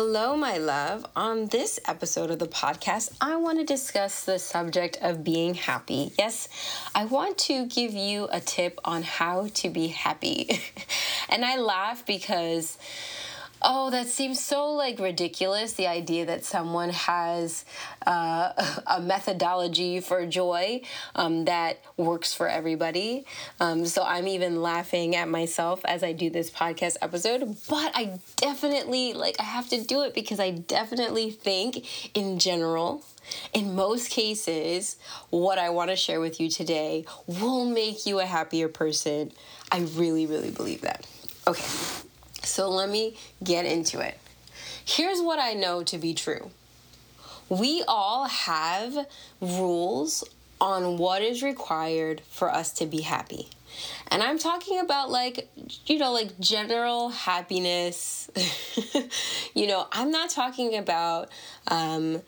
Hello, my love. On this episode of the podcast, I want to discuss the subject of being happy. Yes, I want to give you a tip on how to be happy. and I laugh because Oh, that seems so like ridiculous. The idea that someone has uh, a methodology for joy um, that works for everybody. Um, so I'm even laughing at myself as I do this podcast episode. But I definitely, like, I have to do it because I definitely think in general, in most cases, what I want to share with you today will make you a happier person. I really, really believe that. Okay. So let me get into it. Here's what I know to be true we all have rules on what is required for us to be happy. And I'm talking about like, you know, like general happiness. you know, I'm not talking about um,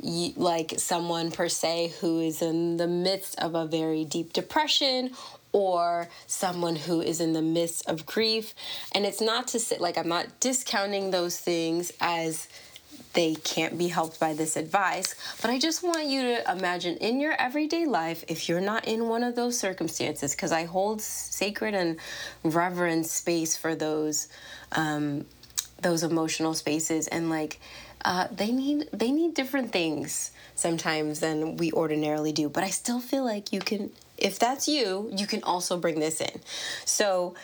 like someone per se who is in the midst of a very deep depression or someone who is in the midst of grief. And it's not to say, like, I'm not discounting those things as they can't be helped by this advice, but I just want you to imagine in your everyday life, if you're not in one of those circumstances, because I hold sacred and reverent space for those, um, those emotional spaces, and like, uh, they need they need different things sometimes than we ordinarily do. But I still feel like you can if that's you, you can also bring this in. So,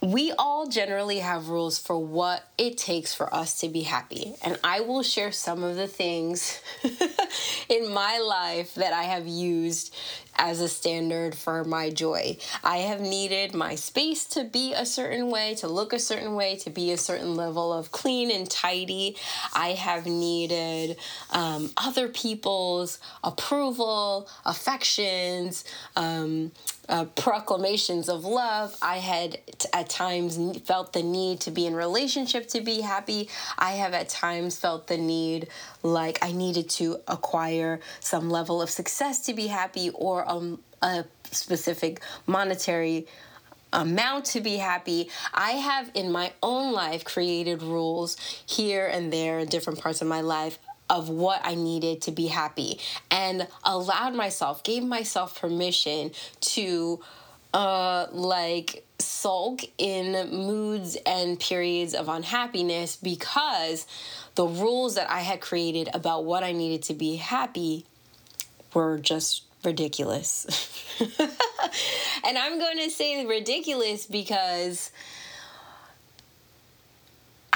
we all generally have rules for what it takes for us to be happy. And I will share some of the things in my life that I have used as a standard for my joy. I have needed my space to be a certain way, to look a certain way, to be a certain level of clean and tidy. I have needed um, other people's approval, affections, um, uh, proclamations of love. I had t- at times felt the need to be in relationship to be happy. I have at times felt the need like I needed to acquire some level of success to be happy or um, a specific monetary amount to be happy. I have in my own life created rules here and there in different parts of my life of what I needed to be happy and allowed myself, gave myself permission to uh like sulk in moods and periods of unhappiness because the rules that I had created about what I needed to be happy were just ridiculous. and I'm going to say ridiculous because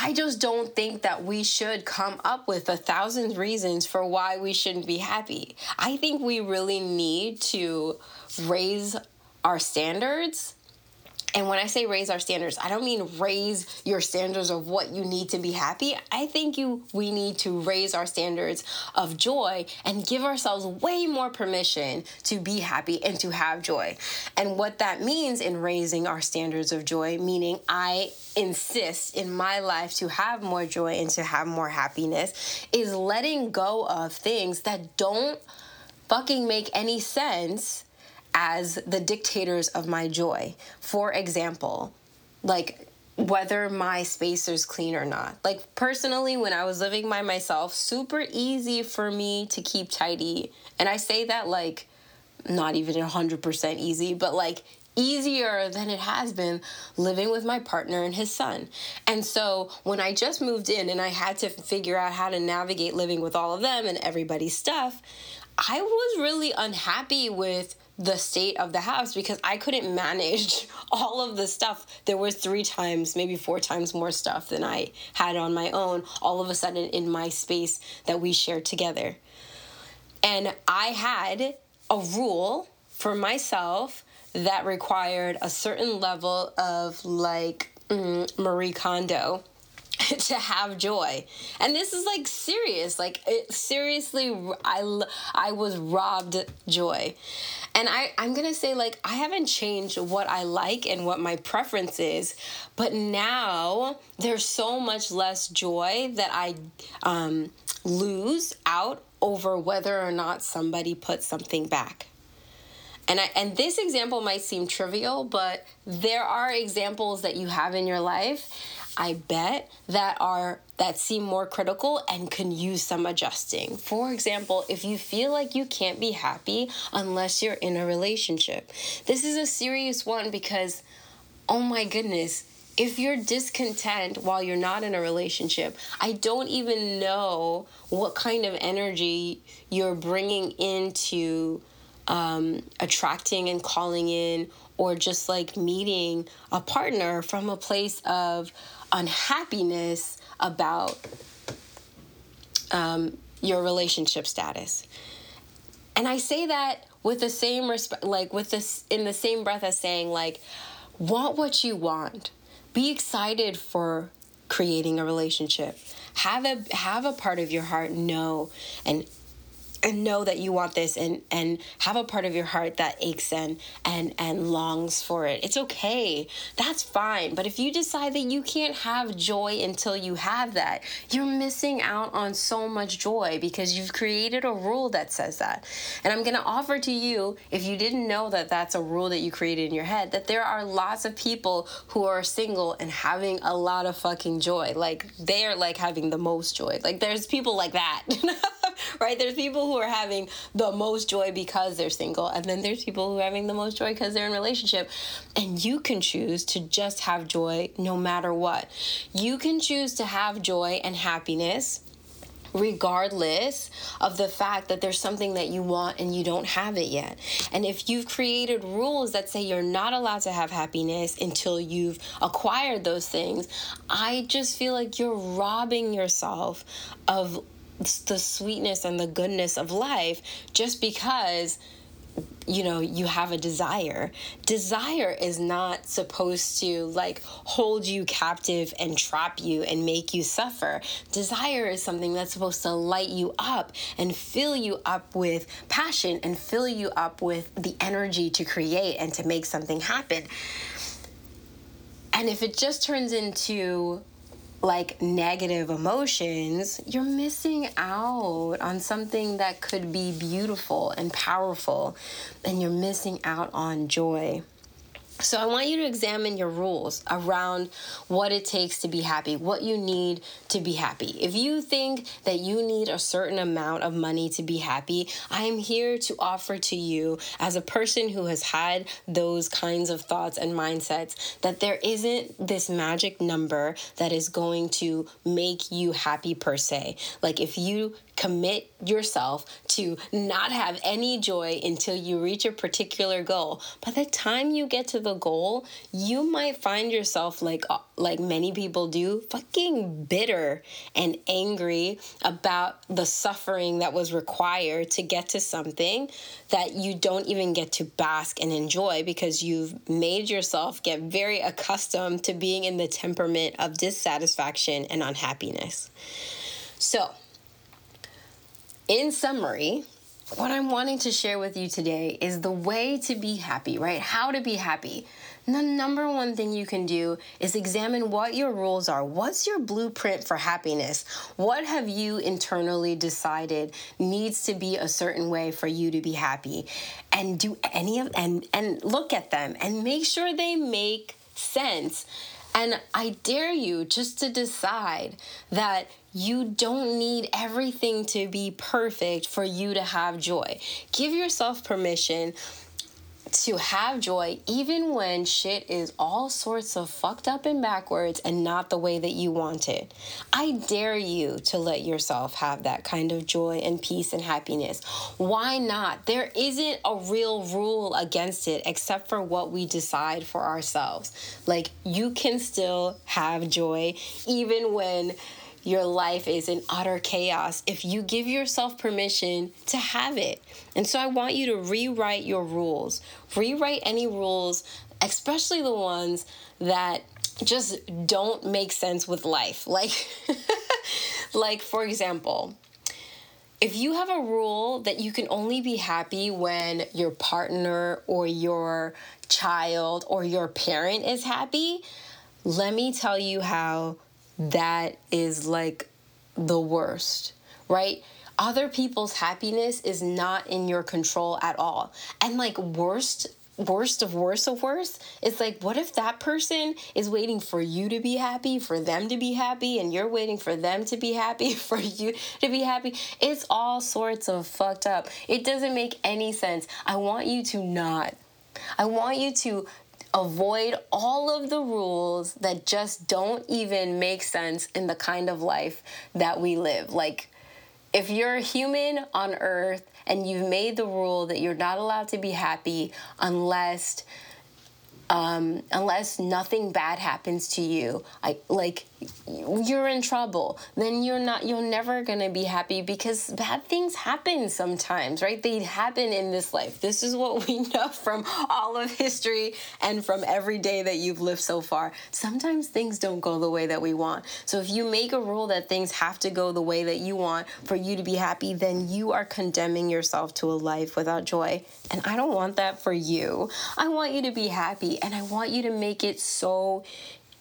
I just don't think that we should come up with a thousand reasons for why we shouldn't be happy. I think we really need to raise our standards and when I say raise our standards, I don't mean raise your standards of what you need to be happy. I think you we need to raise our standards of joy and give ourselves way more permission to be happy and to have joy. And what that means in raising our standards of joy, meaning I insist in my life to have more joy and to have more happiness, is letting go of things that don't fucking make any sense as the dictators of my joy. For example, like whether my space is clean or not. Like personally, when I was living by myself, super easy for me to keep tidy. And I say that like not even 100% easy, but like easier than it has been living with my partner and his son. And so when I just moved in and I had to figure out how to navigate living with all of them and everybody's stuff, I was really unhappy with the state of the house because I couldn't manage all of the stuff. There was three times, maybe four times more stuff than I had on my own, all of a sudden in my space that we shared together. And I had a rule for myself that required a certain level of like mm, Marie Kondo to have joy. And this is like serious. Like it seriously I I was robbed joy. And I I'm to say like I haven't changed what I like and what my preference is, but now there's so much less joy that I um lose out over whether or not somebody puts something back. And I, and this example might seem trivial, but there are examples that you have in your life, I bet, that are that seem more critical and can use some adjusting. For example, if you feel like you can't be happy unless you're in a relationship. This is a serious one because oh my goodness, if you're discontent while you're not in a relationship, I don't even know what kind of energy you're bringing into um, attracting and calling in, or just like meeting a partner from a place of unhappiness about um, your relationship status. And I say that with the same respect, like with this in the same breath as saying, like, want what you want. Be excited for creating a relationship. Have a have a part of your heart know and and know that you want this and and have a part of your heart that aches and and and longs for it. It's okay. That's fine. But if you decide that you can't have joy until you have that you're missing out on so much joy because you've created a rule that says that. And i'm going to offer to you if you didn't know that that's a rule that you created in your head that there are lots of people who are single and having a lot of fucking joy. Like they're like having the most joy. Like there's people like that right there's people who are having the most joy because they're single, and then there's people who are having the most joy because they're in relationship. And you can choose to just have joy no matter what. You can choose to have joy and happiness regardless of the fact that there's something that you want and you don't have it yet. And if you've created rules that say you're not allowed to have happiness until you've acquired those things, I just feel like you're robbing yourself of the sweetness and the goodness of life just because you know you have a desire. Desire is not supposed to like hold you captive and trap you and make you suffer. Desire is something that's supposed to light you up and fill you up with passion and fill you up with the energy to create and to make something happen. And if it just turns into like negative emotions, you're missing out on something that could be beautiful and powerful, and you're missing out on joy. So, I want you to examine your rules around what it takes to be happy, what you need to be happy. If you think that you need a certain amount of money to be happy, I am here to offer to you, as a person who has had those kinds of thoughts and mindsets, that there isn't this magic number that is going to make you happy per se. Like, if you commit yourself to not have any joy until you reach a particular goal. By the time you get to the goal, you might find yourself like uh, like many people do, fucking bitter and angry about the suffering that was required to get to something that you don't even get to bask and enjoy because you've made yourself get very accustomed to being in the temperament of dissatisfaction and unhappiness. So, in summary, what I'm wanting to share with you today is the way to be happy, right? How to be happy. the number one thing you can do is examine what your rules are. What's your blueprint for happiness? What have you internally decided needs to be a certain way for you to be happy? And do any of and and look at them and make sure they make sense. And I dare you just to decide that you don't need everything to be perfect for you to have joy. Give yourself permission to have joy even when shit is all sorts of fucked up and backwards and not the way that you want it. I dare you to let yourself have that kind of joy and peace and happiness. Why not? There isn't a real rule against it except for what we decide for ourselves. Like, you can still have joy even when your life is in utter chaos if you give yourself permission to have it. And so I want you to rewrite your rules. Rewrite any rules, especially the ones that just don't make sense with life. Like like for example, if you have a rule that you can only be happy when your partner or your child or your parent is happy, let me tell you how that is like the worst, right? Other people's happiness is not in your control at all. And like worst worst of worst of worst it's like what if that person is waiting for you to be happy for them to be happy and you're waiting for them to be happy for you to be happy it's all sorts of fucked up it doesn't make any sense i want you to not i want you to avoid all of the rules that just don't even make sense in the kind of life that we live. Like if you're a human on earth and you've made the rule that you're not allowed to be happy unless um, unless nothing bad happens to you, I like you're in trouble. Then you're not. You're never gonna be happy because bad things happen sometimes, right? They happen in this life. This is what we know from all of history and from every day that you've lived so far. Sometimes things don't go the way that we want. So if you make a rule that things have to go the way that you want for you to be happy, then you are condemning yourself to a life without joy. And I don't want that for you. I want you to be happy and I want you to make it so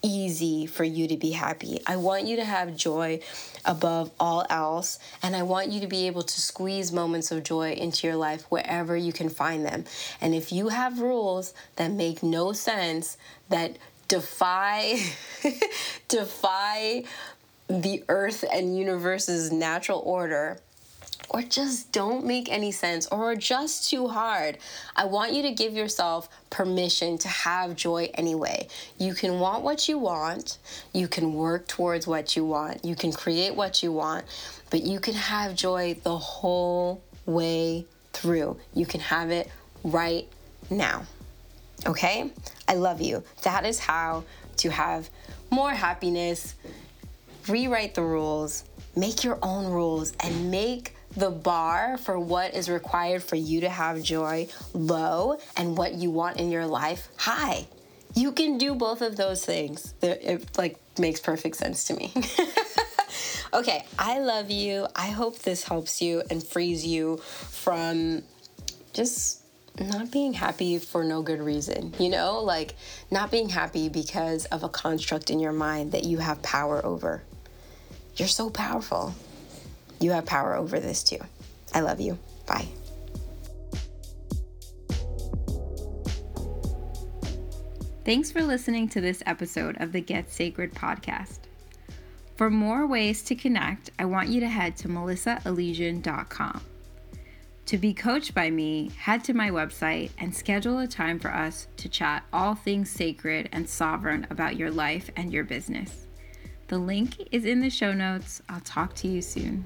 easy for you to be happy. I want you to have joy above all else, and I want you to be able to squeeze moments of joy into your life wherever you can find them. And if you have rules that make no sense, that defy defy the earth and universe's natural order, or just don't make any sense or are just too hard, I want you to give yourself permission to have joy anyway. You can want what you want, you can work towards what you want, you can create what you want, but you can have joy the whole way through. You can have it right now. Okay? I love you. That is how to have more happiness, rewrite the rules, make your own rules, and make the bar for what is required for you to have joy low and what you want in your life high. You can do both of those things. It like makes perfect sense to me. okay, I love you. I hope this helps you and frees you from just not being happy for no good reason, you know, like not being happy because of a construct in your mind that you have power over. You're so powerful. You have power over this too. I love you. Bye. Thanks for listening to this episode of the Get Sacred podcast. For more ways to connect, I want you to head to melissaelysian.com. To be coached by me, head to my website and schedule a time for us to chat all things sacred and sovereign about your life and your business. The link is in the show notes. I'll talk to you soon.